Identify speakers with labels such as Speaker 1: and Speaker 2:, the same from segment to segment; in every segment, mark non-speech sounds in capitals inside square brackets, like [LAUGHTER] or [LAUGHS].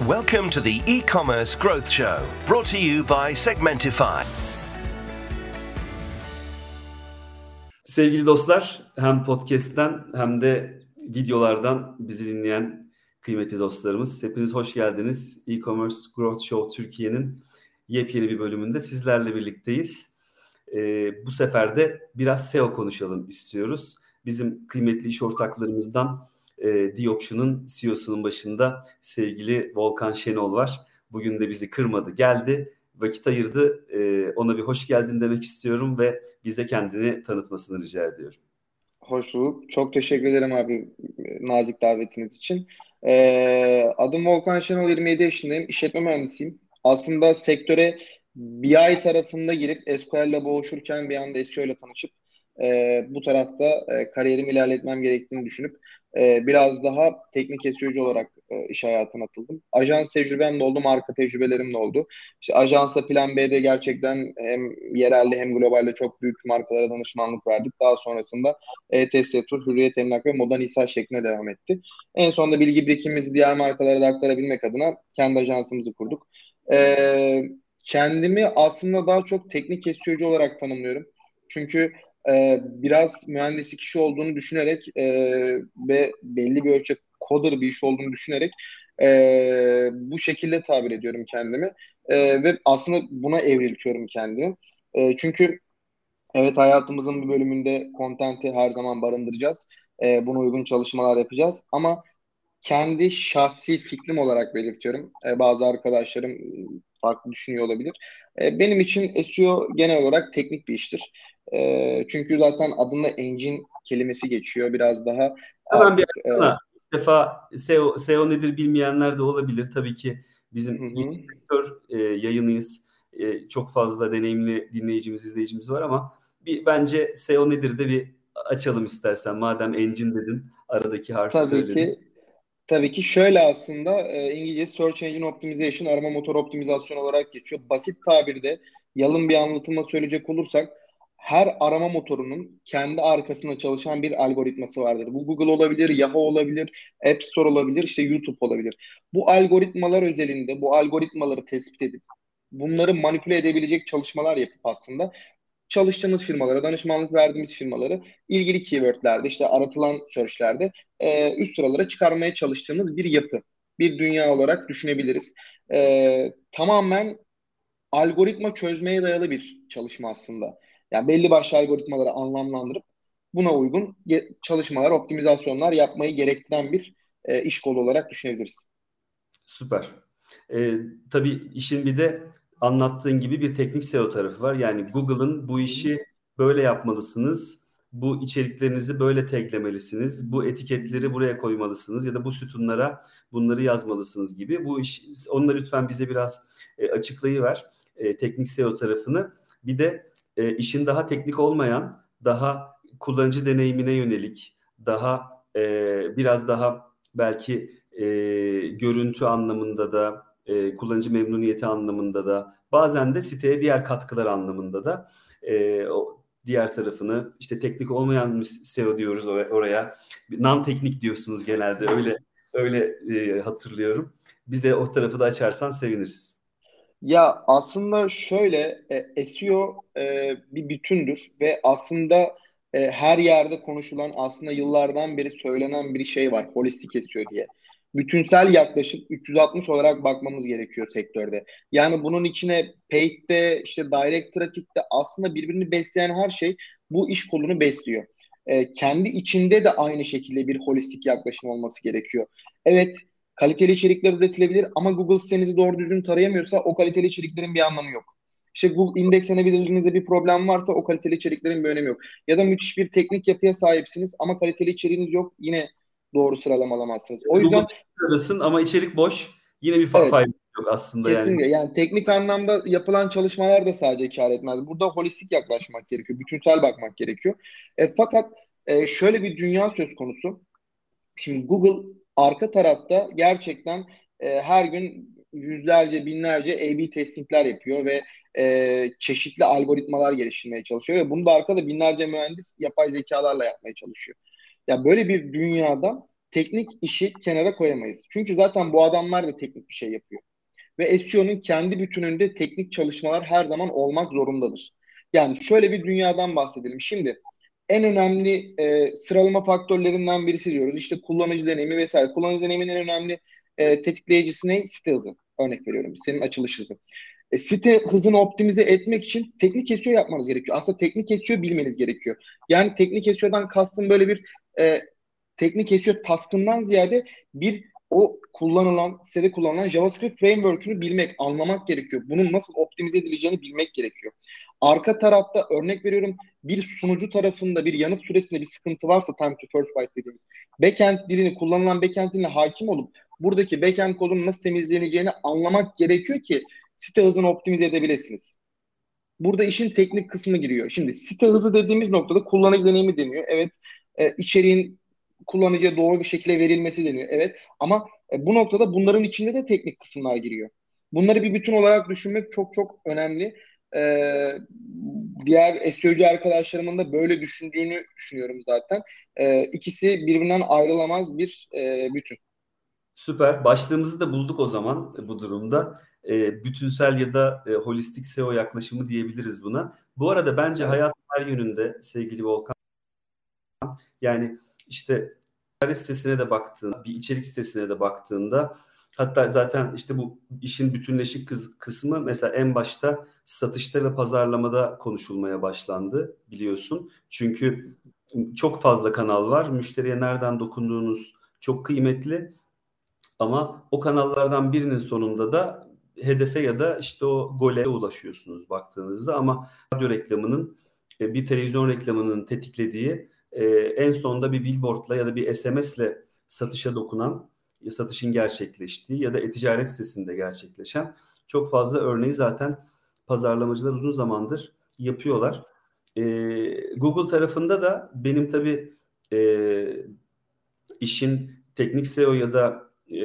Speaker 1: Welcome to the e-commerce growth show, brought to you by Segmentify.
Speaker 2: Sevgili dostlar, hem podcast'ten hem de videolardan bizi dinleyen kıymetli dostlarımız, hepiniz hoş geldiniz. E-commerce Growth Show Türkiye'nin yepyeni bir bölümünde sizlerle birlikteyiz. Ee, bu sefer de biraz SEO konuşalım istiyoruz. Bizim kıymetli iş ortaklarımızdan e, Dioption'un CEO'sunun başında sevgili Volkan Şenol var. Bugün de bizi kırmadı, geldi, vakit ayırdı. E, ona bir hoş geldin demek istiyorum ve bize kendini tanıtmasını rica ediyorum.
Speaker 3: Hoş bulduk. Çok teşekkür ederim abi nazik davetiniz için. Ee, adım Volkan Şenol, 27 yaşındayım. İşletme mühendisiyim. Aslında sektöre BI tarafında girip SQL ile boğuşurken bir anda SEO ile tanışıp e, bu tarafta e, kariyerimi ilerletmem gerektiğini düşünüp e, biraz daha teknik SEO'cu olarak e, iş hayatına atıldım. Ajans tecrübem de oldu, marka tecrübelerim de oldu. İşte ajansa Plan B'de gerçekten hem yerelde hem globalde çok büyük markalara danışmanlık verdik. Daha sonrasında ETS Tur, Hürriyet Emlak ve Moda Nisa şeklinde devam etti. En sonunda bilgi birikimimizi diğer markalara da aktarabilmek adına kendi ajansımızı kurduk. E, kendimi aslında daha çok teknik SEO'cu olarak tanımlıyorum. Çünkü e, biraz mühendislik işi olduğunu düşünerek e, ve belli bir ölçek coder bir iş olduğunu düşünerek e, bu şekilde tabir ediyorum kendimi. E, ve aslında buna evriltiyorum kendimi. E, çünkü evet hayatımızın bir bölümünde kontenti her zaman barındıracağız. E, buna uygun çalışmalar yapacağız. Ama kendi şahsi fikrim olarak belirtiyorum. E, bazı arkadaşlarım farklı düşünüyor olabilir. E, benim için SEO genel olarak teknik bir iştir. E, çünkü zaten adında engine kelimesi geçiyor. Biraz daha
Speaker 2: Hemen artık, bir e, bir defa SEO, SEO nedir bilmeyenler de olabilir. Tabii ki bizim hı sektör e, yayınıyız. E, çok fazla deneyimli dinleyicimiz, izleyicimiz var ama bir bence SEO nedir de bir açalım istersen. Madem engine dedin, aradaki harfi
Speaker 3: Tabii
Speaker 2: söyledin.
Speaker 3: ki. Tabii ki şöyle aslında e, İngilizce Search Engine Optimization arama motor optimizasyon olarak geçiyor. Basit tabirde yalın bir anlatımla söyleyecek olursak her arama motorunun kendi arkasında çalışan bir algoritması vardır. Bu Google olabilir, Yahoo olabilir, App Store olabilir, işte YouTube olabilir. Bu algoritmalar özelinde bu algoritmaları tespit edip bunları manipüle edebilecek çalışmalar yapıp aslında çalıştığımız firmalara, danışmanlık verdiğimiz firmaları ilgili keywordlerde, işte aratılan searchlerde e, üst sıralara çıkarmaya çalıştığımız bir yapı, bir dünya olarak düşünebiliriz. E, tamamen algoritma çözmeye dayalı bir çalışma aslında. Yani belli başlı algoritmaları anlamlandırıp buna uygun çalışmalar, optimizasyonlar yapmayı gerektiren bir e, iş kolu olarak düşünebiliriz.
Speaker 2: Süper. Ee, tabii işin bir de anlattığın gibi bir teknik SEO tarafı var. Yani Google'ın bu işi böyle yapmalısınız, bu içeriklerinizi böyle taglemelisiniz, bu etiketleri buraya koymalısınız ya da bu sütunlara bunları yazmalısınız gibi. Bu iş, onu da lütfen bize biraz e, açıklayıver e, teknik SEO tarafını. Bir de e, işin daha teknik olmayan, daha kullanıcı deneyimine yönelik, daha e, biraz daha belki e, görüntü anlamında da, e, kullanıcı memnuniyeti anlamında da, bazen de siteye diğer katkılar anlamında da e, o diğer tarafını işte teknik olmayan SEO diyoruz oraya. Non teknik diyorsunuz genelde öyle öyle e, hatırlıyorum. Bize o tarafı da açarsan seviniriz.
Speaker 3: Ya aslında şöyle e, SEO e, bir bütündür ve aslında e, her yerde konuşulan aslında yıllardan beri söylenen bir şey var holistik SEO diye. Bütünsel yaklaşık 360 olarak bakmamız gerekiyor sektörde. Yani bunun içine paid'de işte direct traffic'te aslında birbirini besleyen her şey bu iş kolunu besliyor. E, kendi içinde de aynı şekilde bir holistik yaklaşım olması gerekiyor. Evet kaliteli içerikler üretilebilir ama Google sitenizi doğru düzgün tarayamıyorsa o kaliteli içeriklerin bir anlamı yok. İşte Google indekslenebilirliğinizde bir problem varsa o kaliteli içeriklerin bir önemi yok. Ya da müthiş bir teknik yapıya sahipsiniz ama kaliteli içeriğiniz yok yine doğru sıralamalamazsınız. O yüzden
Speaker 2: sıradasın ama içerik boş. Yine bir evet, fayda yok aslında
Speaker 3: kesinlikle. yani. Yani teknik anlamda yapılan çalışmalar da sadece kar etmez. Burada holistik yaklaşmak gerekiyor. Bütünsel bakmak gerekiyor. E, fakat e, şöyle bir dünya söz konusu. Şimdi Google arka tarafta gerçekten e, her gün yüzlerce, binlerce A-B testingler yapıyor ve e, çeşitli algoritmalar geliştirmeye çalışıyor ve bunu da arkada binlerce mühendis yapay zekalarla yapmaya çalışıyor. Ya böyle bir dünyada teknik işi kenara koyamayız. Çünkü zaten bu adamlar da teknik bir şey yapıyor. Ve SEO'nun kendi bütününde teknik çalışmalar her zaman olmak zorundadır. Yani şöyle bir dünyadan bahsedelim. Şimdi en önemli e, sıralama faktörlerinden birisi diyoruz. İşte kullanıcı deneyimi vesaire. Kullanıcı deneyiminin en önemli e, tetikleyicisi ne? Site hızı. Örnek veriyorum. Senin açılış hızı. E, site hızını optimize etmek için teknik SEO yapmanız gerekiyor. Aslında teknik SEO bilmeniz gerekiyor. Yani teknik SEO'dan kastım böyle bir e, teknik SEO taskından ziyade bir o kullanılan, sitede kullanılan JavaScript framework'ünü bilmek, anlamak gerekiyor. Bunun nasıl optimize edileceğini bilmek gerekiyor. Arka tarafta örnek veriyorum bir sunucu tarafında bir yanıt süresinde bir sıkıntı varsa time to first byte dediğimiz backend dilini kullanılan backend diline hakim olup buradaki backend kodunun nasıl temizleneceğini anlamak gerekiyor ki site hızını optimize edebilirsiniz. Burada işin teknik kısmı giriyor. Şimdi site hızı dediğimiz noktada kullanıcı deneyimi deniyor. Evet e, içeriğin kullanıcıya doğru bir şekilde verilmesi deniyor. Evet ama e, bu noktada bunların içinde de teknik kısımlar giriyor. Bunları bir bütün olarak düşünmek çok çok önemli. Ee, diğer SEO'cu arkadaşlarımın da böyle düşündüğünü düşünüyorum zaten. Ee, ikisi birbirinden ayrılamaz bir e, bütün.
Speaker 2: Süper. Başlığımızı da bulduk o zaman bu durumda. E, bütünsel ya da e, holistik SEO yaklaşımı diyebiliriz buna. Bu arada bence evet. hayat her yönünde sevgili Volkan. Yani işte internet sitesine de baktığında, bir içerik sitesine de baktığında hatta zaten işte bu işin bütünleşik kısmı mesela en başta satışta ve pazarlamada konuşulmaya başlandı biliyorsun. Çünkü çok fazla kanal var. Müşteriye nereden dokunduğunuz çok kıymetli. Ama o kanallardan birinin sonunda da hedefe ya da işte o gole ulaşıyorsunuz baktığınızda ama radyo reklamının e, bir televizyon reklamının tetiklediği e, en sonunda bir billboardla ya da bir SMS'le satışa dokunan satışın gerçekleştiği ya da e-ticaret sitesinde gerçekleşen çok fazla örneği zaten pazarlamacılar uzun zamandır yapıyorlar. E, Google tarafında da benim tabii e, işin teknik SEO ya da e,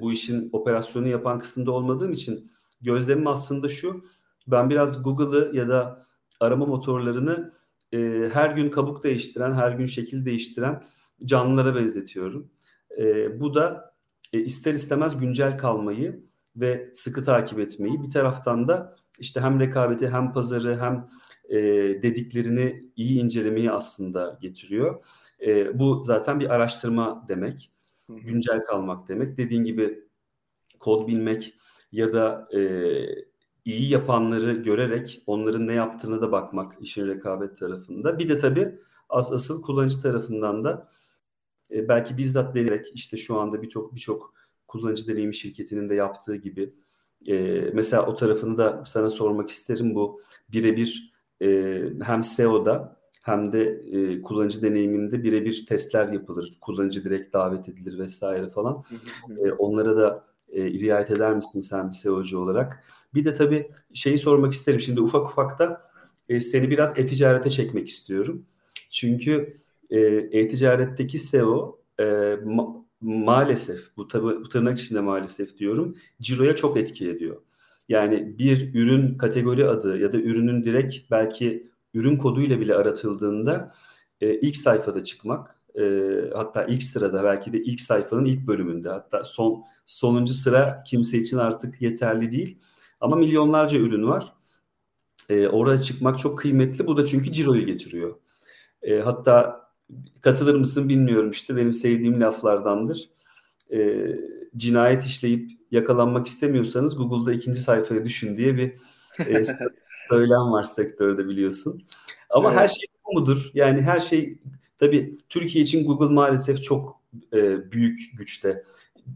Speaker 2: bu işin operasyonu yapan kısımda olmadığım için gözlemim aslında şu. Ben biraz Google'ı ya da arama motorlarını e, her gün kabuk değiştiren, her gün şekil değiştiren canlılara benzetiyorum. E, bu da e, ister istemez güncel kalmayı ve sıkı takip etmeyi bir taraftan da işte hem rekabeti hem pazarı hem e, dediklerini iyi incelemeyi aslında getiriyor. E, bu zaten bir araştırma demek. Güncel kalmak demek. Dediğin gibi kod bilmek ya da e, iyi yapanları görerek onların ne yaptığına da bakmak işin rekabet tarafında. Bir de tabii as asıl kullanıcı tarafından da e, belki bizzat deneyerek işte şu anda birçok birçok kullanıcı deneyimi şirketinin de yaptığı gibi e, mesela o tarafını da sana sormak isterim bu birebir e, hem SEO'da hem de e, kullanıcı deneyiminde birebir testler yapılır. Kullanıcı direkt davet edilir vesaire falan. e, onlara da e, riayet eder misin sen bir SEO'cu olarak? Bir de tabii şeyi sormak isterim. Şimdi ufak ufak da e, seni biraz e-ticarete çekmek istiyorum. Çünkü e-ticaretteki SEO e, ma- maalesef bu tabi bu tırnak içinde maalesef diyorum ciroya çok etki ediyor. Yani bir ürün kategori adı ya da ürünün direkt belki ürün koduyla bile aratıldığında e, ilk sayfada çıkmak e, hatta ilk sırada belki de ilk sayfanın ilk bölümünde hatta son sonuncu sıra kimse için artık yeterli değil. Ama milyonlarca ürün var. E, orada çıkmak çok kıymetli. Bu da çünkü ciroyu getiriyor. E, hatta katılır mısın bilmiyorum işte benim sevdiğim laflardandır. E, cinayet işleyip yakalanmak istemiyorsanız Google'da ikinci sayfaya düşün diye bir e, [LAUGHS] söylem var sektörde biliyorsun. Ama evet. her şey bu mudur? Yani her şey tabii Türkiye için Google maalesef çok e, büyük güçte.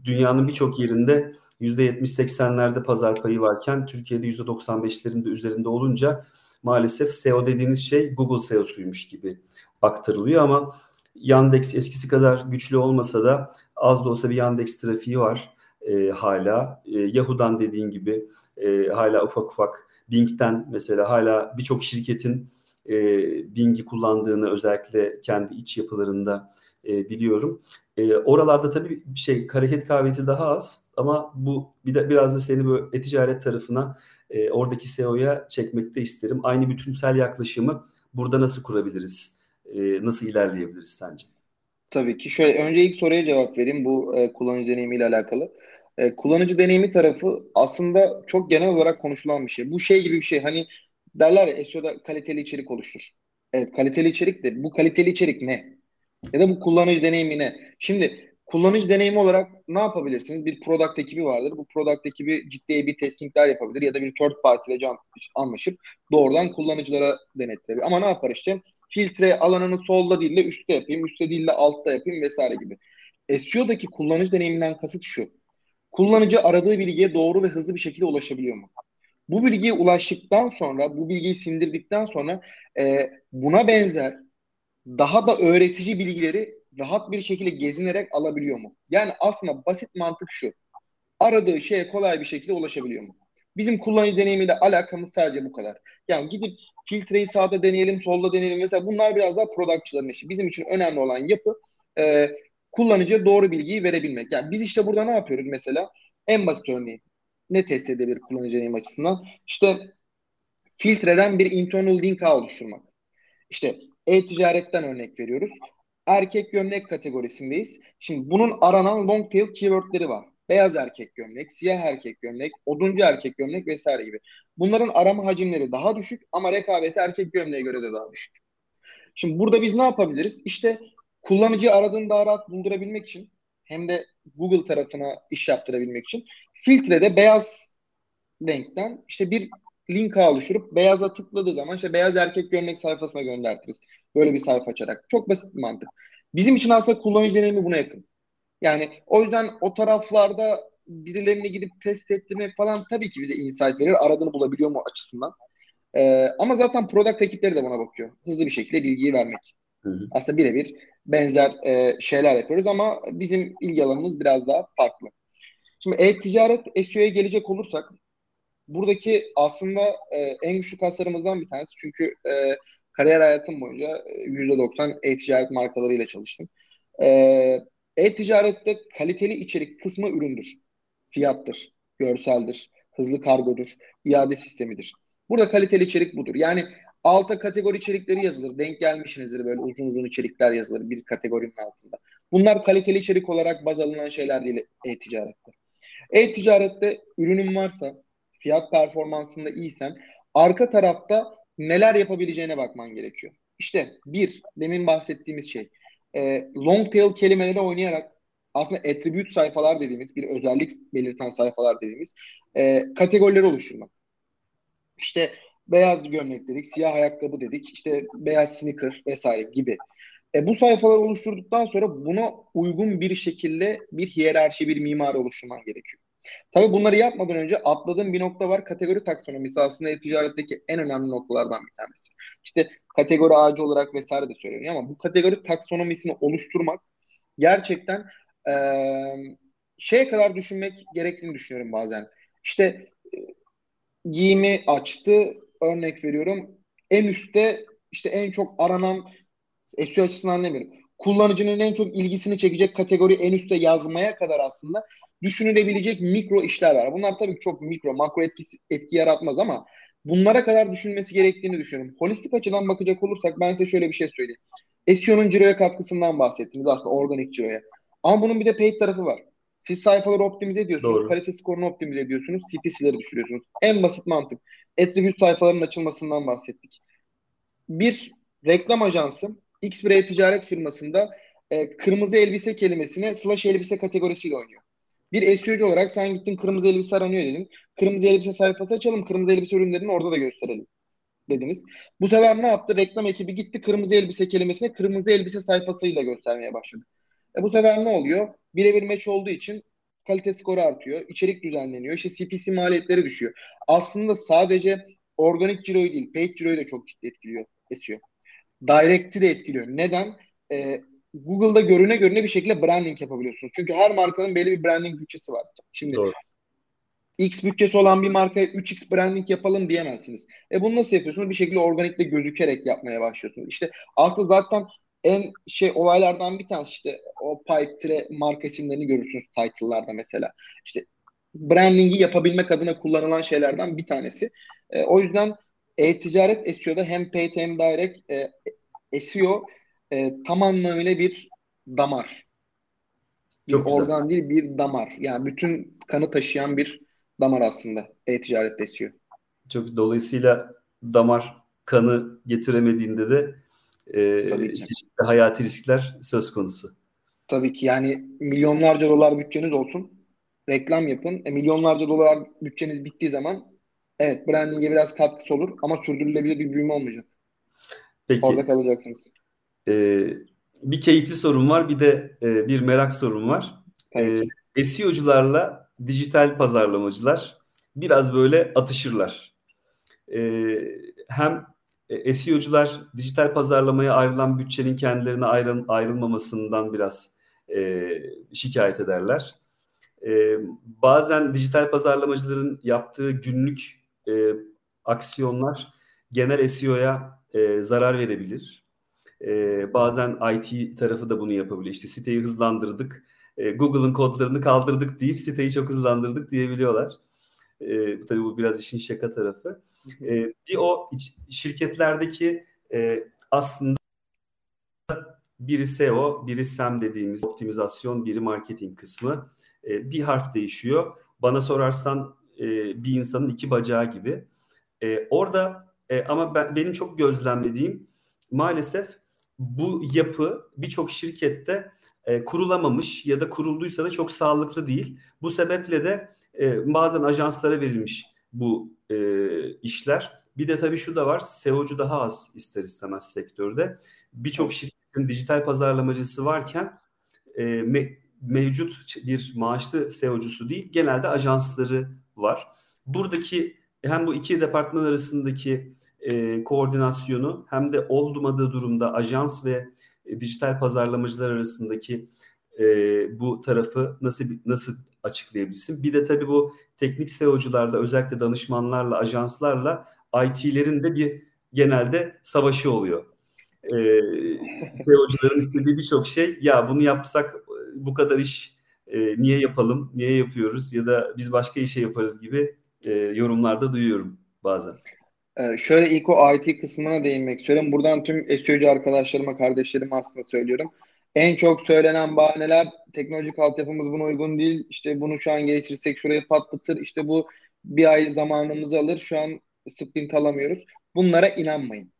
Speaker 2: Dünyanın birçok yerinde %70-80'lerde pazar payı varken Türkiye'de %95'lerin de üzerinde olunca maalesef SEO dediğiniz şey Google SEO'suymuş gibi aktarılıyor ama Yandex eskisi kadar güçlü olmasa da az da olsa bir Yandex trafiği var e, hala. E, Yahoo'dan dediğin gibi e, hala ufak ufak Bing'den mesela hala birçok şirketin e, Bing'i kullandığını özellikle kendi iç yapılarında e, biliyorum. E, oralarda tabii bir şey hareket kabiliyeti daha az ama bu bir de biraz da seni bu e-ticaret tarafına e, oradaki SEO'ya çekmekte isterim. Aynı bütünsel yaklaşımı burada nasıl kurabiliriz? E, nasıl ilerleyebiliriz sence?
Speaker 3: Tabii ki. Şöyle önce ilk soruya cevap vereyim bu e, kullanıcı deneyimiyle alakalı. E, kullanıcı deneyimi tarafı aslında çok genel olarak konuşulan bir şey. Bu şey gibi bir şey. Hani derler ya SEO'da kaliteli içerik oluştur. Evet kaliteli içerik de bu kaliteli içerik ne? Ya da bu kullanıcı deneyimi ne? Şimdi kullanıcı deneyimi olarak ne yapabilirsiniz? Bir product ekibi vardır. Bu product ekibi ciddi bir testingler yapabilir ya da bir third party ile anlaşıp doğrudan kullanıcılara denettirebilir. Ama ne yapar işte? Filtre alanını solda değil de üstte yapayım, üstte değil de altta yapayım vesaire gibi. SEO'daki kullanıcı deneyiminden kasıt şu. Kullanıcı aradığı bilgiye doğru ve hızlı bir şekilde ulaşabiliyor mu? Bu bilgiye ulaştıktan sonra, bu bilgiyi sindirdikten sonra e, buna benzer daha da öğretici bilgileri rahat bir şekilde gezinerek alabiliyor mu? Yani aslında basit mantık şu. Aradığı şeye kolay bir şekilde ulaşabiliyor mu? Bizim kullanıcı deneyimiyle alakamız sadece bu kadar. Yani gidip filtreyi sağda deneyelim, solda deneyelim mesela bunlar biraz daha productçıların işi. Bizim için önemli olan yapı e, kullanıcıya doğru bilgiyi verebilmek. Yani biz işte burada ne yapıyoruz mesela? En basit örneği. Ne test edebilir kullanıcı deneyim açısından? İşte filtreden bir internal link oluşturmak. İşte e-ticaretten örnek veriyoruz. Erkek gömlek kategorisindeyiz. Şimdi bunun aranan long tail keywordleri var. Beyaz erkek gömlek, siyah erkek gömlek, oduncu erkek gömlek vesaire gibi. Bunların arama hacimleri daha düşük ama rekabeti erkek gömleğe göre de daha düşük. Şimdi burada biz ne yapabiliriz? İşte kullanıcı aradığını daha rahat buldurabilmek için hem de Google tarafına iş yaptırabilmek için filtrede beyaz renkten işte bir link oluşturup beyaza tıkladığı zaman işte beyaz erkek gömlek sayfasına göndertiriz. Böyle bir sayfa açarak. Çok basit bir mantık. Bizim için aslında kullanıcı deneyimi buna yakın. Yani o yüzden o taraflarda birilerini gidip test ettirmek falan tabii ki bize insight verir. Aradığını bulabiliyor mu açısından. Ee, ama zaten product ekipleri de buna bakıyor. Hızlı bir şekilde bilgiyi vermek. Hı hı. Aslında birebir benzer e, şeyler yapıyoruz ama bizim ilgi alanımız biraz daha farklı. Şimdi e-ticaret SEO'ya gelecek olursak buradaki aslında e, en güçlü kaslarımızdan bir tanesi. Çünkü e, kariyer hayatım boyunca %90 e-ticaret markalarıyla çalıştım. E, e-ticarette kaliteli içerik kısmı üründür. Fiyattır, görseldir, hızlı kargodur, iade sistemidir. Burada kaliteli içerik budur. Yani alta kategori içerikleri yazılır. Denk gelmişsinizdir böyle uzun uzun içerikler yazılır bir kategorinin altında. Bunlar kaliteli içerik olarak baz alınan şeyler değil e-ticarette. E-ticarette ürünün varsa, fiyat performansında iyisen arka tarafta neler yapabileceğine bakman gerekiyor. İşte bir, demin bahsettiğimiz şey. E, long tail kelimeleri oynayarak aslında attribute sayfalar dediğimiz, bir özellik belirten sayfalar dediğimiz e, kategorileri oluşturmak. İşte beyaz gömlek dedik, siyah ayakkabı dedik, işte beyaz sneaker vesaire gibi. E, bu sayfaları oluşturduktan sonra buna uygun bir şekilde bir hiyerarşi, bir mimari oluşturman gerekiyor. Tabii bunları yapmadan önce atladığım bir nokta var. Kategori taksonomisi aslında e-ticaretteki en önemli noktalardan bir tanesi. İşte kategori ağacı olarak vesaire de söyleniyor ama bu kategori taksonomisini oluşturmak gerçekten e, şeye kadar düşünmek gerektiğini düşünüyorum bazen. İşte e, giyimi açtı örnek veriyorum. En üstte işte en çok aranan SEO açısından demiyorum. Kullanıcının en çok ilgisini çekecek kategori en üstte yazmaya kadar aslında düşünülebilecek mikro işler var. Bunlar tabii ki çok mikro, makro etkisi, etki yaratmaz ama bunlara kadar düşünmesi gerektiğini düşünüyorum. Holistik açıdan bakacak olursak ben size şöyle bir şey söyleyeyim. SEO'nun ciroya katkısından bahsettiniz aslında organik ciroya. Ama bunun bir de paid tarafı var. Siz sayfaları optimize ediyorsunuz, Doğru. kalite skorunu optimize ediyorsunuz, CPC'leri düşürüyorsunuz. En basit mantık. Attribute sayfalarının açılmasından bahsettik. Bir reklam ajansı X bir e-ticaret firmasında e, kırmızı elbise kelimesine slash elbise kategorisiyle oynuyor. Bir SEO'cu olarak sen gittin kırmızı elbise aranıyor dedin. Kırmızı elbise sayfası açalım. Kırmızı elbise ürünlerini orada da gösterelim dediniz. Bu sefer ne yaptı? Reklam ekibi gitti kırmızı elbise kelimesine kırmızı elbise sayfasıyla göstermeye başladı. E bu sefer ne oluyor? Birebir meç olduğu için kalite skoru artıyor. içerik düzenleniyor. İşte CPC maliyetleri düşüyor. Aslında sadece organik ciroyu değil, paid ciroyu da çok ciddi etkiliyor SEO. Direct'i de etkiliyor. Neden? Ee, Google'da görüne görüne bir şekilde branding yapabiliyorsunuz. Çünkü her markanın belli bir branding bütçesi var. Şimdi Doğru. X bütçesi olan bir markaya 3X branding yapalım diyemezsiniz. E bunu nasıl yapıyorsunuz? Bir şekilde organikle gözükerek yapmaya başlıyorsunuz. İşte aslında zaten en şey olaylardan bir tanesi işte o Pipe marka isimlerini görürsünüz title'larda mesela. İşte brandingi yapabilmek adına kullanılan şeylerden bir tanesi. E, o yüzden e-ticaret SEO'da hem paid hem direct e, SEO e, tam anlamıyla bir damar. Bir Çok organ değil bir damar. Yani bütün kanı taşıyan bir damar aslında e-ticaret SEO.
Speaker 2: Çok dolayısıyla damar kanı getiremediğinde de e, çeşitli hayati riskler söz konusu.
Speaker 3: Tabii ki yani milyonlarca dolar bütçeniz olsun. Reklam yapın. E, milyonlarca dolar bütçeniz bittiği zaman evet branding'e biraz katkısı olur ama sürdürülebilir bir büyüme olmayacak. Peki. Orada kalacaksınız.
Speaker 2: E, bir keyifli sorun var bir de e, bir merak sorun var. Tabii e, SEO'cularla dijital pazarlamacılar biraz böyle atışırlar. E, hem SEO'cular dijital pazarlamaya ayrılan bütçenin kendilerine ayrıl, ayrılmamasından biraz e, şikayet ederler. E, bazen dijital pazarlamacıların yaptığı günlük e, aksiyonlar genel SEO'ya e, zarar verebilir. E, bazen IT tarafı da bunu yapabiliyor. İşte siteyi hızlandırdık, e, Google'ın kodlarını kaldırdık deyip siteyi çok hızlandırdık diyebiliyorlar. E, tabii bu biraz işin şaka tarafı. E, bir o şirketlerdeki e, aslında biri SEO, biri SEM dediğimiz optimizasyon, biri marketing kısmı. E, bir harf değişiyor. Bana sorarsan e, bir insanın iki bacağı gibi. E, orada e, ama ben, benim çok gözlemlediğim maalesef bu yapı birçok şirkette e, kurulamamış ya da kurulduysa da çok sağlıklı değil. Bu sebeple de e, bazen ajanslara verilmiş bu e, işler. Bir de tabii şu da var, SEO'cu daha az ister istemez sektörde. Birçok şirketin dijital pazarlamacısı varken e, me, mevcut bir maaşlı SEO'cusu değil, genelde ajansları var. Buradaki hem bu iki departman arasındaki e, koordinasyonu hem de olmadığı durumda ajans ve e, dijital pazarlamacılar arasındaki e, bu tarafı nasıl nasıl açıklayabilirsin? Bir de tabii bu teknik SEO'cularla özellikle danışmanlarla, ajanslarla IT'lerin de bir genelde savaşı oluyor. Ee, SEO'cuların istediği birçok şey ya bunu yapsak bu kadar iş e, niye yapalım, niye yapıyoruz ya da biz başka işe yaparız gibi e, yorumlarda duyuyorum bazen.
Speaker 3: Ee, şöyle ilk o IT kısmına değinmek istiyorum. Buradan tüm SEO'cu arkadaşlarıma, kardeşlerime aslında söylüyorum. En çok söylenen bahaneler teknolojik altyapımız buna uygun değil. İşte bunu şu an geliştirirsek şurayı patlatır. İşte bu bir ay zamanımızı alır. Şu an sprint alamıyoruz. Bunlara inanmayın.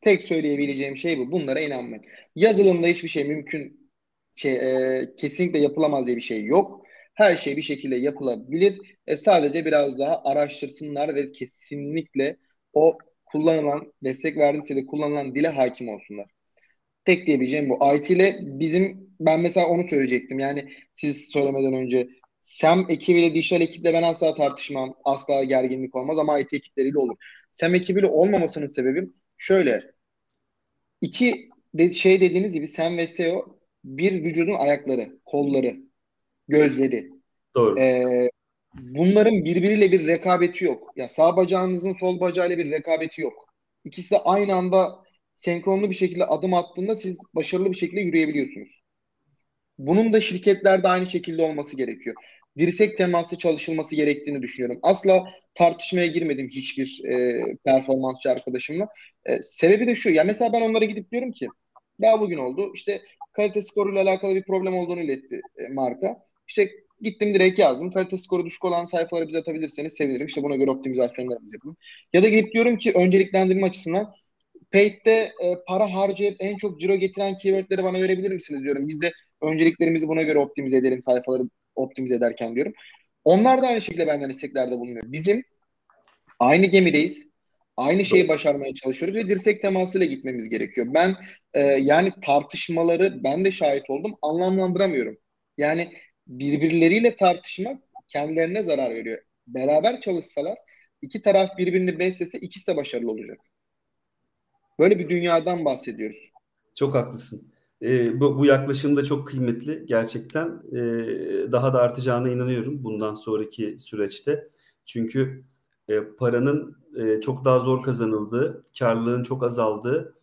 Speaker 3: Tek söyleyebileceğim şey bu. Bunlara inanmayın. Yazılımda hiçbir şey mümkün şey e, kesinlikle yapılamaz diye bir şey yok. Her şey bir şekilde yapılabilir. E, sadece biraz daha araştırsınlar ve kesinlikle o kullanılan, destek verdiyse de kullanılan dile hakim olsunlar. Tek diyebileceğim bu. IT ile bizim ben mesela onu söyleyecektim. Yani siz söylemeden önce SEM ekibiyle dijital ekiple ben asla tartışmam. Asla gerginlik olmaz ama IT ekipleriyle olur. SEM ekibiyle olmamasının sebebi şöyle. İki şey dediğiniz gibi SEM ve SEO bir vücudun ayakları, kolları, gözleri.
Speaker 2: Doğru.
Speaker 3: Ee, bunların birbiriyle bir rekabeti yok. Ya sağ bacağınızın sol bacağıyla bir rekabeti yok. İkisi de aynı anda senkronlu bir şekilde adım attığında siz başarılı bir şekilde yürüyebiliyorsunuz. Bunun da şirketlerde aynı şekilde olması gerekiyor. Dirsek teması çalışılması gerektiğini düşünüyorum. Asla tartışmaya girmedim hiçbir e, performansçı arkadaşımla. E, sebebi de şu. Ya mesela ben onlara gidip diyorum ki daha bugün oldu. İşte kalite skoruyla alakalı bir problem olduğunu iletti e, marka. İşte gittim direkt yazdım. Kalite skoru düşük olan sayfaları bize atabilirseniz sevinirim. İşte buna göre optimizasyonlarımızı yapalım. Ya da gidip diyorum ki önceliklendirme açısından Paid'de e, para harcayıp en çok ciro getiren keywordleri bana verebilir misiniz diyorum. Biz de önceliklerimizi buna göre optimize edelim sayfaları optimize ederken diyorum. Onlar da aynı şekilde benden isteklerde bulunuyor. Bizim aynı gemideyiz. Aynı şeyi başarmaya çalışıyoruz ve dirsek temasıyla gitmemiz gerekiyor. Ben e, yani tartışmaları ben de şahit oldum anlamlandıramıyorum. Yani birbirleriyle tartışmak kendilerine zarar veriyor. Beraber çalışsalar iki taraf birbirini beslese ikisi de başarılı olacak. Böyle bir dünyadan bahsediyoruz.
Speaker 2: Çok haklısın. E, bu, bu yaklaşım da çok kıymetli gerçekten. E, daha da artacağına inanıyorum bundan sonraki süreçte. Çünkü e, paranın e, çok daha zor kazanıldığı, karlılığın çok azaldığı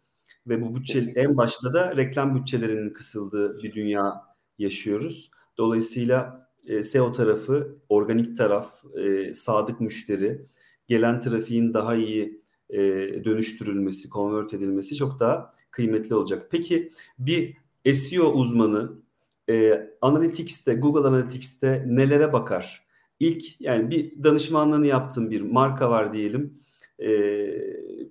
Speaker 2: ve bu bütçe en başta da reklam bütçelerinin kısıldığı bir dünya yaşıyoruz. Dolayısıyla e, SEO tarafı, organik taraf, e, sadık müşteri, gelen trafiğin daha iyi e, dönüştürülmesi, convert edilmesi çok daha kıymetli olacak. Peki bir SEO uzmanı e, Analytics'te, Google Analytics'te nelere bakar? İlk yani bir danışmanlığını yaptığım bir marka var diyelim. E,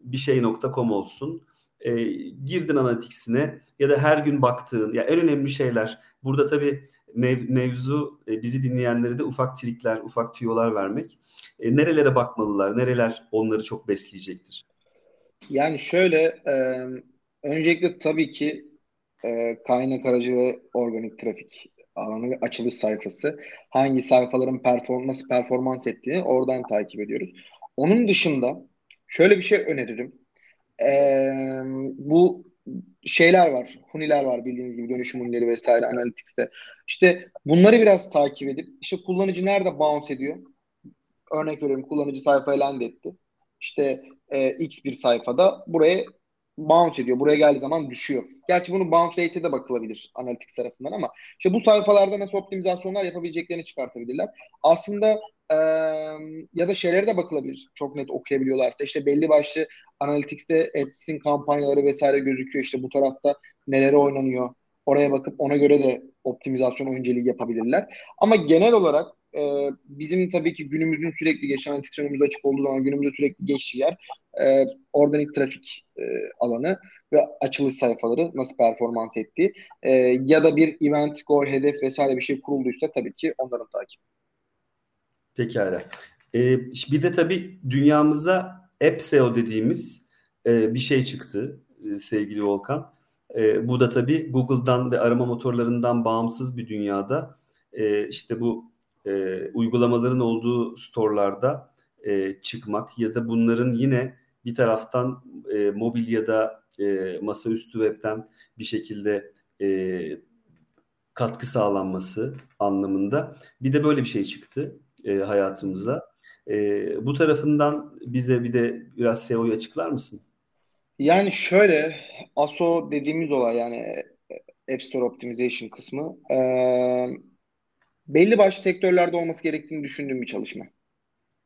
Speaker 2: bir şey.com olsun. E, girdin Analytics'ine ya da her gün baktığın ya en önemli şeyler. Burada tabii mev, mevzu e, bizi dinleyenlere de ufak trikler, ufak tüyolar vermek. E, nerelere bakmalılar? Nereler onları çok besleyecektir?
Speaker 3: Yani şöyle e, öncelikle tabii ki e, kaynak aracı ve organik trafik alanı açılış sayfası. Hangi sayfaların performans performans ettiğini oradan takip ediyoruz. Onun dışında şöyle bir şey öneririm. Ee, bu şeyler var. Huniler var bildiğiniz gibi dönüşüm hunileri vesaire Analytics'te. İşte bunları biraz takip edip işte kullanıcı nerede bounce ediyor? Örnek veriyorum kullanıcı sayfaya land etti. İşte e, X bir sayfada buraya bounce ediyor. Buraya geldiği zaman düşüyor. Gerçi bunu bounce rate'e de bakılabilir analitik tarafından ama işte bu sayfalarda nasıl optimizasyonlar yapabileceklerini çıkartabilirler. Aslında e, ya da şeylere de bakılabilir. Çok net okuyabiliyorlarsa. işte belli başlı Analytics'te Ads'in kampanyaları vesaire gözüküyor. İşte bu tarafta neleri oynanıyor. Oraya bakıp ona göre de optimizasyon önceliği yapabilirler. Ama genel olarak e, bizim tabii ki günümüzün sürekli geçen analitik açık olduğu zaman günümüzde sürekli geçtiği yer e, organik trafik e, alanı ve açılış sayfaları nasıl performans ettiği e, ya da bir event, goal, hedef vesaire bir şey kurulduysa tabii ki onların takibi.
Speaker 2: Pekala. Ee, bir de tabii dünyamıza App SEO dediğimiz e, bir şey çıktı e, sevgili Volkan. E, bu da tabii Google'dan ve arama motorlarından bağımsız bir dünyada e, işte bu e, uygulamaların olduğu storelarda e, çıkmak ya da bunların yine bir taraftan e, mobil ya da e, masaüstü webten bir şekilde e, katkı sağlanması anlamında bir de böyle bir şey çıktı e, hayatımıza. E, bu tarafından bize bir de biraz SEO'yu açıklar mısın?
Speaker 3: Yani şöyle ASO dediğimiz olay yani App Store Optimization kısmı e, belli başlı sektörlerde olması gerektiğini düşündüğüm bir çalışma.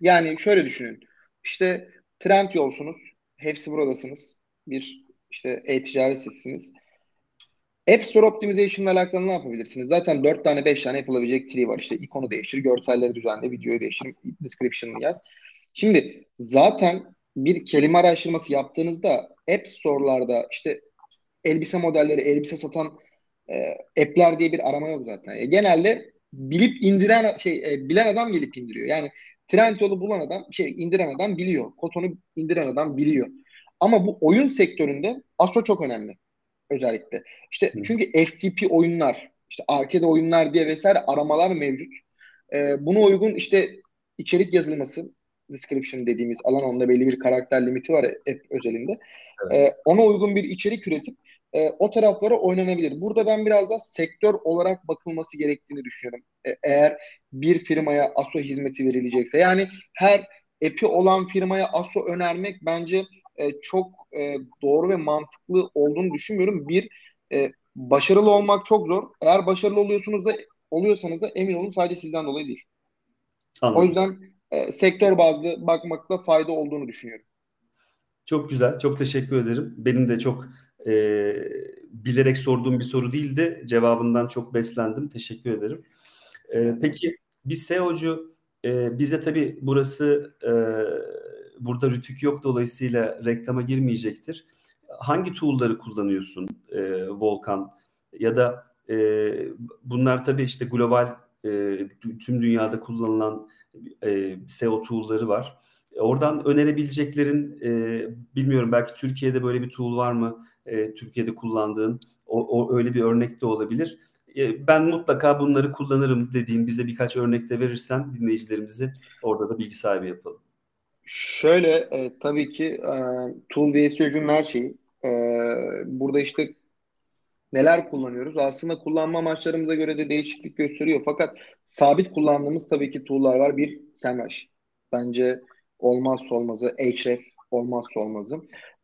Speaker 3: Yani şöyle düşünün. İşte trend yolsunuz. Hepsi buradasınız. Bir işte e-ticaret sitesiniz. App Store Optimization ile alakalı ne yapabilirsiniz? Zaten 4 tane 5 tane yapılabilecek tree var. İşte ikonu değiştir, görselleri düzenle, videoyu değiştir, description'ını yaz. Şimdi zaten bir kelime araştırması yaptığınızda App Store'larda işte elbise modelleri, elbise satan e, app'ler diye bir arama yok zaten. E, genelde bilip indiren şey e, bilen adam gelip indiriyor. Yani trend yolu bulan adam şey indiren adam biliyor. Kotonu indiren adam biliyor. Ama bu oyun sektöründe ASO çok önemli. Özellikle. İşte Hı. çünkü FTP oyunlar, işte arcade oyunlar diye vesaire aramalar mevcut. Ee, buna uygun işte içerik yazılması, description dediğimiz alan onda belli bir karakter limiti var app özelinde. Evet. Ee, ona uygun bir içerik üretip e, o taraflara oynanabilir. Burada ben biraz da sektör olarak bakılması gerektiğini düşünüyorum. E, eğer bir firmaya ASO hizmeti verilecekse. Yani her epi olan firmaya ASO önermek bence e, çok e, doğru ve mantıklı olduğunu düşünmüyorum. Bir, e, başarılı olmak çok zor. Eğer başarılı oluyorsunuz da oluyorsanız da emin olun sadece sizden dolayı değil. Anladım. O yüzden e, sektör bazlı bakmakta fayda olduğunu düşünüyorum.
Speaker 2: Çok güzel. Çok teşekkür ederim. Benim de çok e, bilerek sorduğum bir soru değildi. Cevabından çok beslendim. Teşekkür ederim. E, peki bir SEO'cu e, bize tabii burası e, burada rütük yok dolayısıyla reklama girmeyecektir. Hangi tool'ları kullanıyorsun e, Volkan? Ya da e, bunlar tabii işte global e, tüm dünyada kullanılan e, SEO tool'ları var. Oradan önerebileceklerin e, bilmiyorum belki Türkiye'de böyle bir tool var mı? E, Türkiye'de kullandığın o, o öyle bir örnek de olabilir. E, ben mutlaka bunları kullanırım dediğin bize birkaç örnek de verirsen dinleyicilerimizi orada da bilgi sahibi yapalım.
Speaker 3: Şöyle e, tabii ki e, tool ve SEO'cunun her şeyi. E, burada işte neler kullanıyoruz? Aslında kullanma amaçlarımıza göre de değişiklik gösteriyor. Fakat sabit kullandığımız tabii ki tool'lar var. Bir SEMrush. Bence olmazsa olmazı. Href olmazsa olmazı.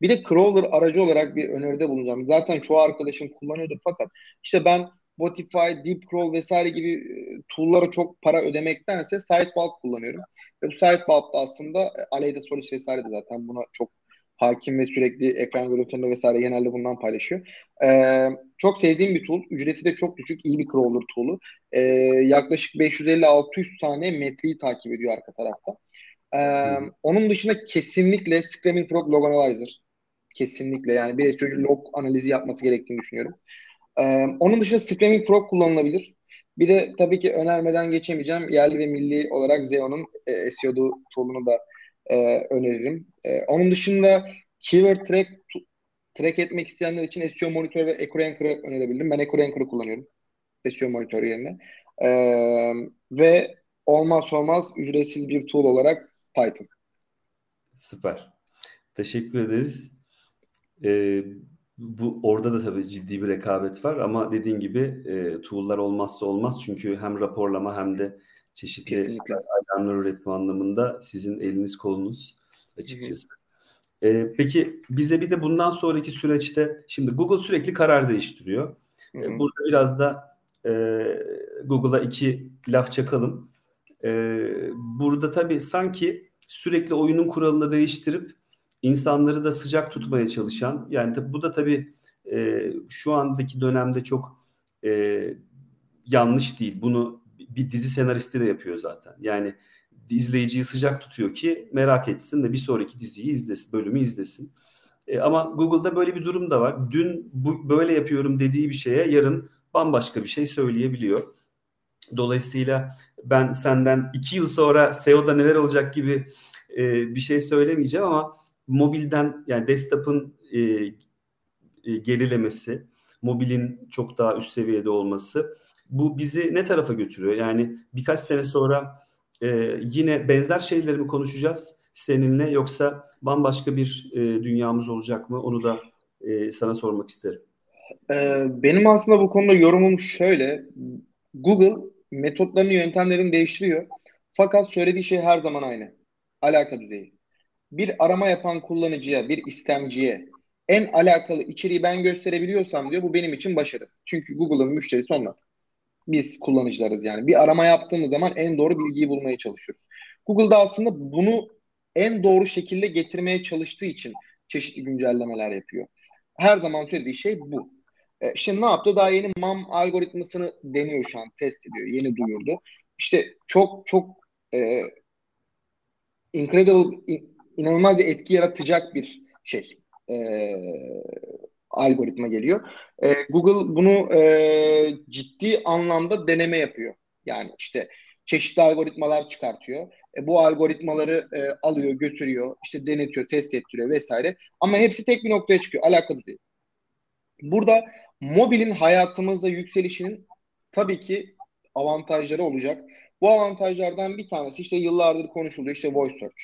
Speaker 3: Bir de crawler aracı olarak bir öneride bulunacağım. Zaten çoğu arkadaşım kullanıyordur fakat işte ben Spotify, DeepCrawl vesaire gibi e, tool'lara çok para ödemektense Sitebulk kullanıyorum. Ve bu Sitebulk da aslında e, Aleyda Solis vesaire de zaten buna çok hakim ve sürekli ekran görüntülerinde vesaire genelde bundan paylaşıyor. Ee, çok sevdiğim bir tool. Ücreti de çok düşük. iyi bir crawler tool'u. Ee, yaklaşık 550-600 tane metreyi takip ediyor arka tarafta. Ee, onun dışında kesinlikle Screaming Frog Log Analyzer. Kesinlikle yani bir SEO'cu log analizi yapması gerektiğini düşünüyorum. Ee, onun dışında Screaming Frog kullanılabilir. Bir de tabii ki önermeden geçemeyeceğim. Yerli ve milli olarak Xeo'nun e, SEO tool'unu da e, öneririm. E, onun dışında keyword track track etmek isteyenler için SEO Monitor ve EcoRanker'ı önerebilirim. Ben EcoRanker'ı kullanıyorum. SEO Monitor yerine. E, ve olmaz olmaz ücretsiz bir tool olarak Python.
Speaker 2: Süper. Teşekkür ederiz. Ee, bu orada da tabii ciddi bir rekabet var ama dediğin gibi e, tool'lar olmazsa olmaz çünkü hem raporlama hem de çeşitli Kesinlikle. üretme anlamında sizin eliniz kolunuz açıkçası. Ee, peki bize bir de bundan sonraki süreçte şimdi Google sürekli karar değiştiriyor. Ee, burada biraz da e, Google'a iki laf çakalım. Ee, burada tabii sanki sürekli oyunun kuralını değiştirip insanları da sıcak tutmaya çalışan yani bu da tabii e, şu andaki dönemde çok e, yanlış değil. Bunu bir dizi senaristi de yapıyor zaten. Yani izleyiciyi sıcak tutuyor ki merak etsin de bir sonraki diziyi izlesin, bölümü izlesin. E, ama Google'da böyle bir durum da var. Dün bu böyle yapıyorum dediği bir şeye yarın bambaşka bir şey söyleyebiliyor. Dolayısıyla ben senden iki yıl sonra SEO'da neler olacak gibi e, bir şey söylemeyeceğim ama mobilden yani desktop'ın e, e, gerilemesi, mobilin çok daha üst seviyede olması bu bizi ne tarafa götürüyor? Yani birkaç sene sonra e, yine benzer şeyleri mi konuşacağız seninle yoksa bambaşka bir e, dünyamız olacak mı? Onu da e, sana sormak isterim.
Speaker 3: Ee, benim aslında bu konuda yorumum şöyle. Google metotlarını, yöntemlerini değiştiriyor. Fakat söylediği şey her zaman aynı. Alaka düzeyi. Bir arama yapan kullanıcıya, bir istemciye en alakalı içeriği ben gösterebiliyorsam diyor bu benim için başarı. Çünkü Google'ın müşterisi onlar. Biz kullanıcılarız yani. Bir arama yaptığımız zaman en doğru bilgiyi bulmaya çalışıyoruz. Google'da aslında bunu en doğru şekilde getirmeye çalıştığı için çeşitli güncellemeler yapıyor. Her zaman söylediği şey bu. E, şimdi ne yaptı? Daha yeni MAM algoritmasını deniyor şu an, test ediyor. Yeni duyurdu. İşte çok çok e, incredible, in, inanılmaz bir etki yaratacak bir şey. E, algoritma geliyor. E, Google bunu e, ciddi anlamda deneme yapıyor. Yani işte çeşitli algoritmalar çıkartıyor. E, bu algoritmaları e, alıyor, götürüyor, işte denetiyor, test ettiriyor vesaire. Ama hepsi tek bir noktaya çıkıyor. Alakalı değil. Burada mobilin hayatımızda yükselişinin tabii ki avantajları olacak. Bu avantajlardan bir tanesi işte yıllardır konuşuluyor işte voice search.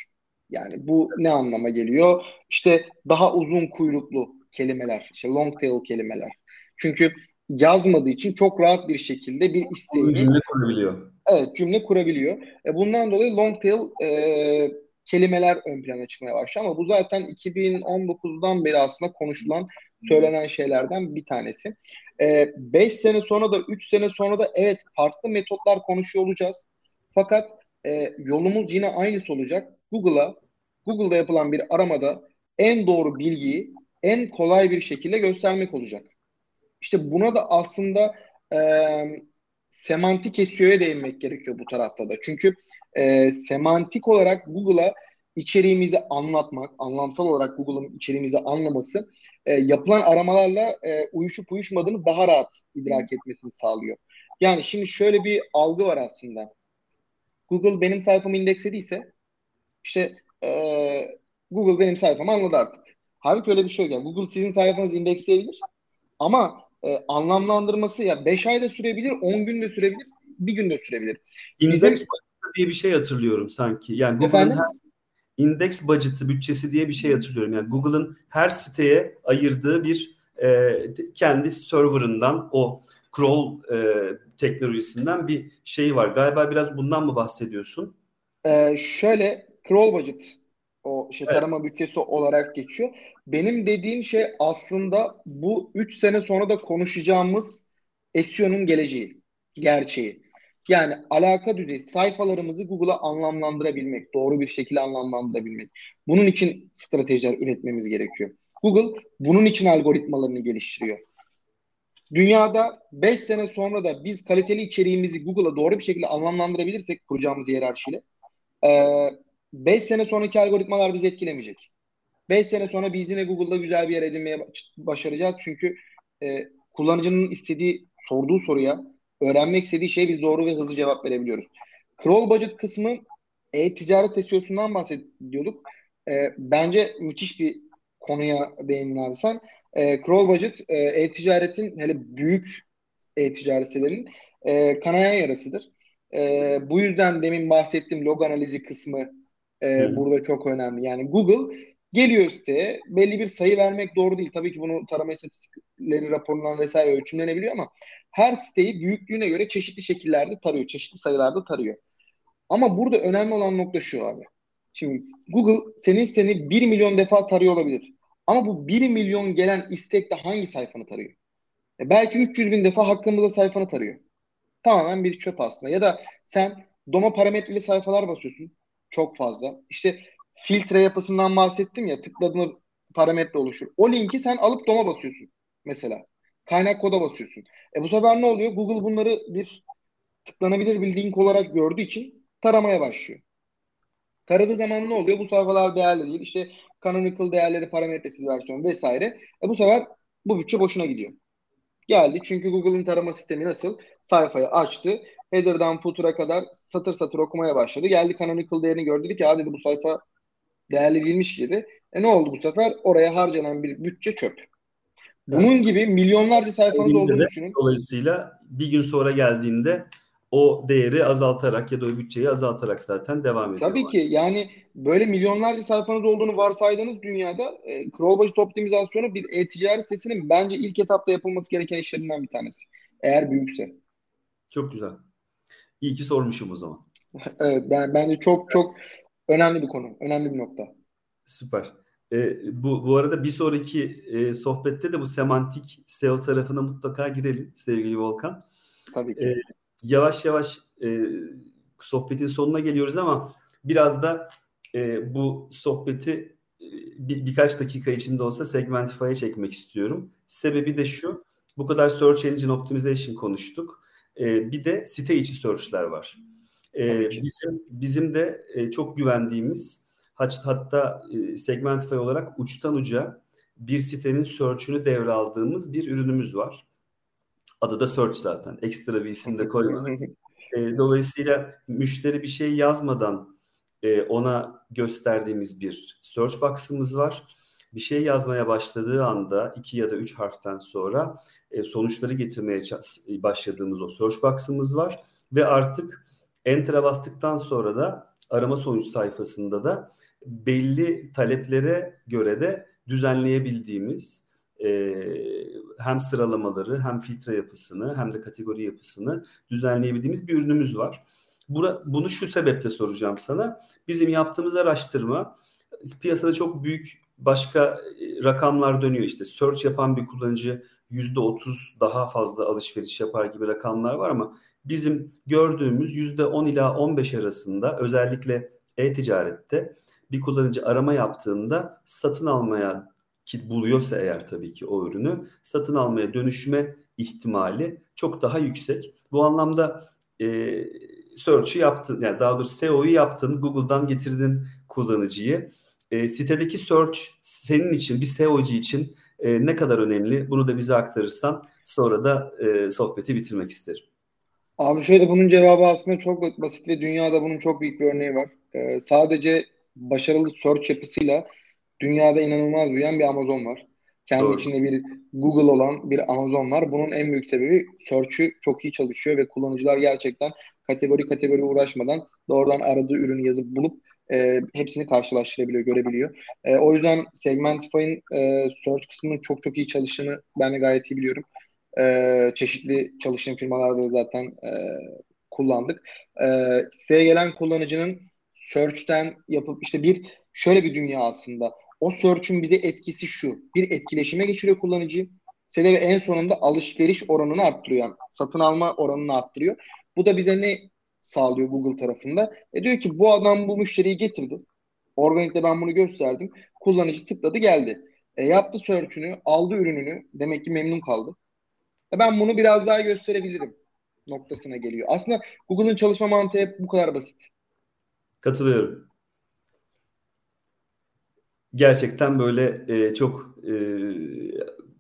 Speaker 3: Yani bu ne anlama geliyor? İşte daha uzun kuyruklu kelimeler, işte long tail kelimeler. Çünkü yazmadığı için çok rahat bir şekilde bir isteğini
Speaker 2: cümle kurabiliyor.
Speaker 3: Evet, cümle kurabiliyor. E, bundan dolayı long tail e, kelimeler ön plana çıkmaya başlıyor ama bu zaten 2019'dan beri aslında konuşulan, söylenen şeylerden bir tanesi. 5 e, sene sonra da 3 sene sonra da evet farklı metotlar konuşuyor olacağız. Fakat e, yolumuz yine aynısı olacak. Google'a, Google'da yapılan bir aramada en doğru bilgiyi en kolay bir şekilde göstermek olacak. İşte buna da aslında e, semantik SEO'ya değinmek gerekiyor bu tarafta da. Çünkü e, semantik olarak Google'a içeriğimizi anlatmak, anlamsal olarak Google'ın içeriğimizi anlaması e, yapılan aramalarla e, uyuşup uyuşmadığını daha rahat idrak etmesini sağlıyor. Yani şimdi şöyle bir algı var aslında. Google benim sayfamı indekslediyse işte e, Google benim sayfamı anladı artık. Halbuki öyle bir şey yok. Yani Google sizin sayfanızı indeksleyebilir ama e, anlamlandırması ya 5 ayda sürebilir, 10 günde sürebilir, bir günde sürebilir.
Speaker 2: İndeks Bizim... diye bir şey hatırlıyorum sanki. Yani Google'ın her indeks budget'ı, bütçesi diye bir şey hatırlıyorum. Yani Google'ın her siteye ayırdığı bir e, kendi serverından o crawl e, teknolojisinden bir şey var. Galiba biraz bundan mı bahsediyorsun?
Speaker 3: Ee, şöyle crawl budget o şey evet. tarama bütçesi olarak geçiyor. Benim dediğim şey aslında bu 3 sene sonra da konuşacağımız SEO'nun geleceği, gerçeği. Yani alaka düzeyi sayfalarımızı Google'a anlamlandırabilmek, doğru bir şekilde anlamlandırabilmek. Bunun için stratejiler üretmemiz gerekiyor. Google bunun için algoritmalarını geliştiriyor. Dünyada 5 sene sonra da biz kaliteli içeriğimizi Google'a doğru bir şekilde anlamlandırabilirsek kuracağımız hiyerarşiyle 5 sene sonraki algoritmalar bizi etkilemeyecek. 5 sene sonra biz yine Google'da güzel bir yer edinmeye başaracağız. Çünkü e, kullanıcının istediği, sorduğu soruya öğrenmek istediği şey biz doğru ve hızlı cevap verebiliyoruz. Crawl budget kısmı e-ticaret SEO'sundan bahsediyorduk. E, bence müthiş bir konuya değindin abi sen. E, Crawl budget e, e-ticaretin hele büyük e-ticaret sitelerinin e, kanayan yarasıdır. E, bu yüzden demin bahsettiğim log analizi kısmı e, burada çok önemli. Yani Google geliyor siteye belli bir sayı vermek doğru değil. Tabii ki bunu tarama istatistikleri raporundan vesaire ölçümlenebiliyor ama her siteyi büyüklüğüne göre çeşitli şekillerde tarıyor. Çeşitli sayılarda tarıyor. Ama burada önemli olan nokta şu abi. Şimdi Google senin seni 1 milyon defa tarıyor olabilir. Ama bu 1 milyon gelen istekte hangi sayfanı tarıyor? E belki 300 bin defa hakkımızda sayfanı tarıyor. Tamamen bir çöp aslında. Ya da sen doma parametreli sayfalar basıyorsun. Çok fazla. İşte filtre yapısından bahsettim ya tıkladığında parametre oluşur. O linki sen alıp doma basıyorsun mesela. Kaynak koda basıyorsun. E bu sefer ne oluyor? Google bunları bir tıklanabilir bir link olarak gördüğü için taramaya başlıyor. Taradığı zaman ne oluyor? Bu sayfalar değerli değil. İşte canonical değerleri parametresiz versiyon vesaire. E bu sefer bu bütçe boşuna gidiyor. Geldi çünkü Google'ın tarama sistemi nasıl? Sayfayı açtı. Header'dan footer'a kadar satır satır okumaya başladı. Geldi canonical değerini gördü. Dedi ki ya dedi bu sayfa değerli değilmiş gibi. E ne oldu bu sefer? Oraya harcanan bir bütçe çöp. Bunun gibi milyonlarca sayfanız olduğunu düşünün.
Speaker 2: Dolayısıyla bir gün sonra geldiğinde o değeri azaltarak ya da o bütçeyi azaltarak zaten devam ediyor.
Speaker 3: Tabii ki yani böyle milyonlarca sayfanız olduğunu varsaydığınız dünyada e, crawl budget optimizasyonu bir e-ticaret sitesinin bence ilk etapta yapılması gereken işlerinden bir tanesi. Eğer büyükse.
Speaker 2: Çok güzel. İyi ki sormuşum o zaman. [LAUGHS]
Speaker 3: evet ben, bence çok çok önemli bir konu. Önemli bir nokta.
Speaker 2: Süper. E, bu, bu arada bir sonraki e, sohbette de bu semantik SEO tarafına mutlaka girelim sevgili Volkan.
Speaker 3: Tabii ki. E,
Speaker 2: yavaş yavaş e, sohbetin sonuna geliyoruz ama biraz da e, bu sohbeti e, bir, birkaç dakika içinde olsa Segmentify'a çekmek istiyorum. Sebebi de şu, bu kadar Search Engine Optimization konuştuk. E, bir de site içi search'ler var. E, bizim bizim de e, çok güvendiğimiz hatta e, Segmentify olarak uçtan uca bir sitenin search'ünü devraldığımız bir ürünümüz var. Adı da search zaten. Ekstra bir isim de koymadık. [LAUGHS] e, dolayısıyla müşteri bir şey yazmadan e, ona gösterdiğimiz bir search box'ımız var. Bir şey yazmaya başladığı anda iki ya da üç harften sonra e, sonuçları getirmeye başladığımız o search box'ımız var. Ve artık enter'a bastıktan sonra da arama sonuç sayfasında da belli taleplere göre de düzenleyebildiğimiz e, hem sıralamaları hem filtre yapısını hem de kategori yapısını düzenleyebildiğimiz bir ürünümüz var. Bura, bunu şu sebeple soracağım sana. Bizim yaptığımız araştırma piyasada çok büyük başka e, rakamlar dönüyor. İşte search yapan bir kullanıcı %30 daha fazla alışveriş yapar gibi rakamlar var ama bizim gördüğümüz %10 ila 15 arasında özellikle e-ticarette bir kullanıcı arama yaptığında satın almaya ki buluyorsa eğer tabii ki o ürünü satın almaya dönüşme ihtimali çok daha yüksek. Bu anlamda e, search'ü yaptın yani daha doğrusu SEO'yu yaptın Google'dan getirdin kullanıcıyı. E, sitedeki search senin için bir SEO'cu için e, ne kadar önemli bunu da bize aktarırsan sonra da e, sohbeti bitirmek isterim.
Speaker 3: Abi şöyle bunun cevabı aslında çok basit ve dünyada bunun çok büyük bir örneği var. Ee, sadece başarılı search yapısıyla dünyada inanılmaz büyüyen bir Amazon var. Kendi Doğru. içinde bir Google olan bir Amazon var. Bunun en büyük sebebi search'ü çok iyi çalışıyor ve kullanıcılar gerçekten kategori kategori uğraşmadan doğrudan aradığı ürünü yazıp bulup e, hepsini karşılaştırabiliyor, görebiliyor. E, o yüzden Segmentify'ın e, search kısmının çok çok iyi çalıştığını ben de gayet iyi biliyorum. E, çeşitli çalıştığım firmalarda zaten e, kullandık. E, siteye gelen kullanıcının search'ten yapıp işte bir şöyle bir dünya aslında. O search'ün bize etkisi şu. Bir etkileşime geçiriyor kullanıcıyı. Sitede en sonunda alışveriş oranını arttırıyor. Yani satın alma oranını arttırıyor. Bu da bize ne sağlıyor Google tarafında? E diyor ki bu adam bu müşteriyi getirdi. Organik'te ben bunu gösterdim. Kullanıcı tıkladı geldi. E, yaptı search'ünü, aldı ürününü. Demek ki memnun kaldı. E, ben bunu biraz daha gösterebilirim noktasına geliyor. Aslında Google'ın çalışma mantığı hep bu kadar basit.
Speaker 2: Katılıyorum. Gerçekten böyle e, çok e,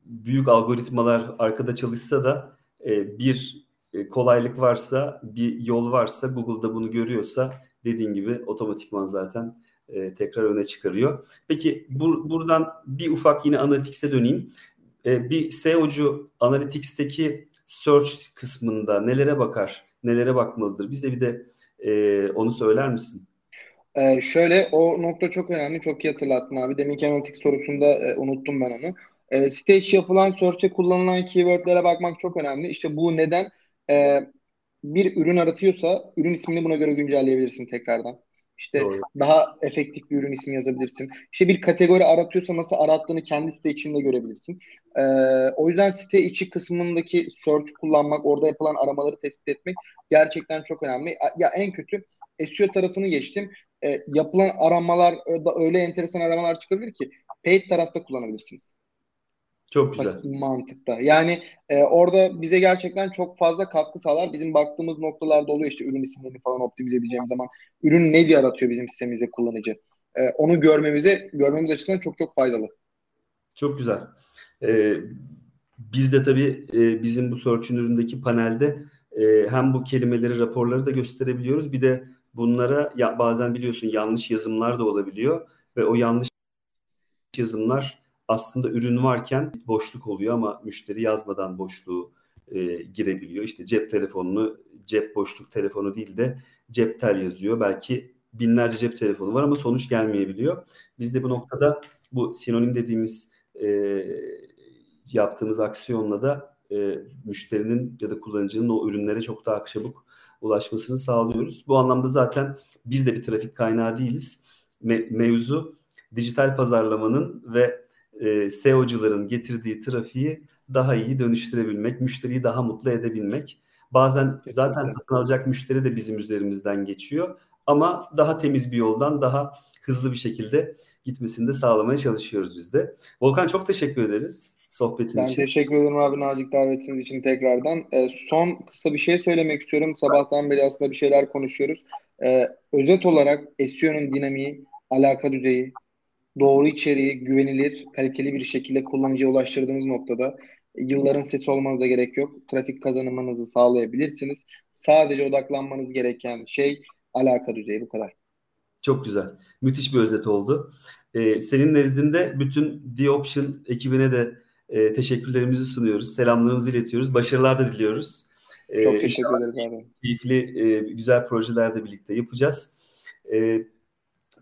Speaker 2: büyük algoritmalar arkada çalışsa da e, bir e, kolaylık varsa, bir yol varsa, Google'da bunu görüyorsa dediğin gibi otomatikman zaten e, tekrar öne çıkarıyor. Peki bur, buradan bir ufak yine Analytics'e döneyim. E, bir SEO'cu Analytics'teki search kısmında nelere bakar, nelere bakmalıdır? Bize bir de e, onu söyler misin?
Speaker 3: Ee, şöyle o nokta çok önemli. Çok iyi hatırlattın abi. Deminki analitik sorusunda e, unuttum ben onu. E, site içi yapılan search'te kullanılan keywordlere bakmak çok önemli. İşte bu neden e, bir ürün aratıyorsa ürün ismini buna göre güncelleyebilirsin tekrardan. İşte Doğru. daha efektif bir ürün ismi yazabilirsin. İşte bir kategori aratıyorsa nasıl arattığını kendi site içinde görebilirsin. Ee, o yüzden site içi kısmındaki search kullanmak, orada yapılan aramaları tespit etmek gerçekten çok önemli. Ya en kötü SEO tarafını geçtim. Ee, yapılan aramalar öyle enteresan aramalar çıkabilir ki paid tarafta kullanabilirsiniz.
Speaker 2: Çok güzel. Basit
Speaker 3: mantıkta. Yani e, orada bize gerçekten çok fazla katkı sağlar. Bizim baktığımız noktalarda oluyor işte ürün isimlerini falan optimize edeceğim zaman. Ürün ne diye aratıyor bizim sistemimizde kullanıcı. E, onu görmemize, görmemiz açısından çok çok faydalı.
Speaker 2: Çok güzel. Ee, biz de tabii e, bizim bu search üründeki panelde e, hem bu kelimeleri, raporları da gösterebiliyoruz. Bir de bunlara ya bazen biliyorsun yanlış yazımlar da olabiliyor ve o yanlış yazımlar aslında ürün varken boşluk oluyor ama müşteri yazmadan boşluğu e, girebiliyor. İşte cep telefonunu cep boşluk telefonu değil de cep tel yazıyor. Belki binlerce cep telefonu var ama sonuç gelmeyebiliyor. Biz de bu noktada bu sinonim dediğimiz e, yaptığımız aksiyonla da e, müşterinin ya da kullanıcının o ürünlere çok daha çabuk ulaşmasını sağlıyoruz. Bu anlamda zaten biz de bir trafik kaynağı değiliz. Me- mevzu dijital pazarlamanın ve e, SEO'cuların getirdiği trafiği daha iyi dönüştürebilmek, müşteriyi daha mutlu edebilmek. Bazen Kesinlikle. zaten satın alacak müşteri de bizim üzerimizden geçiyor ama daha temiz bir yoldan daha hızlı bir şekilde gitmesini de sağlamaya çalışıyoruz biz de. Volkan çok teşekkür ederiz sohbetin
Speaker 3: ben
Speaker 2: için.
Speaker 3: Ben teşekkür ederim abi nazik davetiniz için tekrardan. Ee, son kısa bir şey söylemek istiyorum. Sabahtan beri aslında bir şeyler konuşuyoruz. Ee, özet olarak SEO'nun dinamiği, alaka düzeyi, doğru içeriği güvenilir, kaliteli bir şekilde kullanıcıya ulaştırdığınız noktada yılların sesi olmanıza gerek yok. Trafik kazanımınızı sağlayabilirsiniz. Sadece odaklanmanız gereken şey alaka düzeyi bu kadar.
Speaker 2: Çok güzel. Müthiş bir özet oldu. Ee, senin nezdinde bütün The Option ekibine de e, teşekkürlerimizi sunuyoruz. Selamlarımızı iletiyoruz. Başarılar da diliyoruz.
Speaker 3: Ee, Çok teşekkür ederiz abi.
Speaker 2: Keyifli, e, güzel projeler de birlikte yapacağız. E,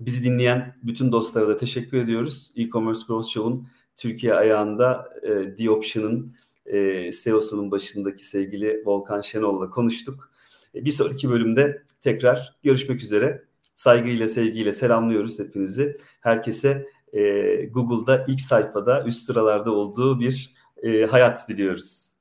Speaker 2: Bizi dinleyen bütün dostlara da teşekkür ediyoruz. E-Commerce Growth Show'un Türkiye ayağında e, The Option'ın e, CEO'sunun başındaki sevgili Volkan Şenol'la konuştuk. E, bir sonraki bölümde tekrar görüşmek üzere. Saygıyla, sevgiyle selamlıyoruz hepinizi. Herkese e, Google'da ilk sayfada üst sıralarda olduğu bir e, hayat diliyoruz.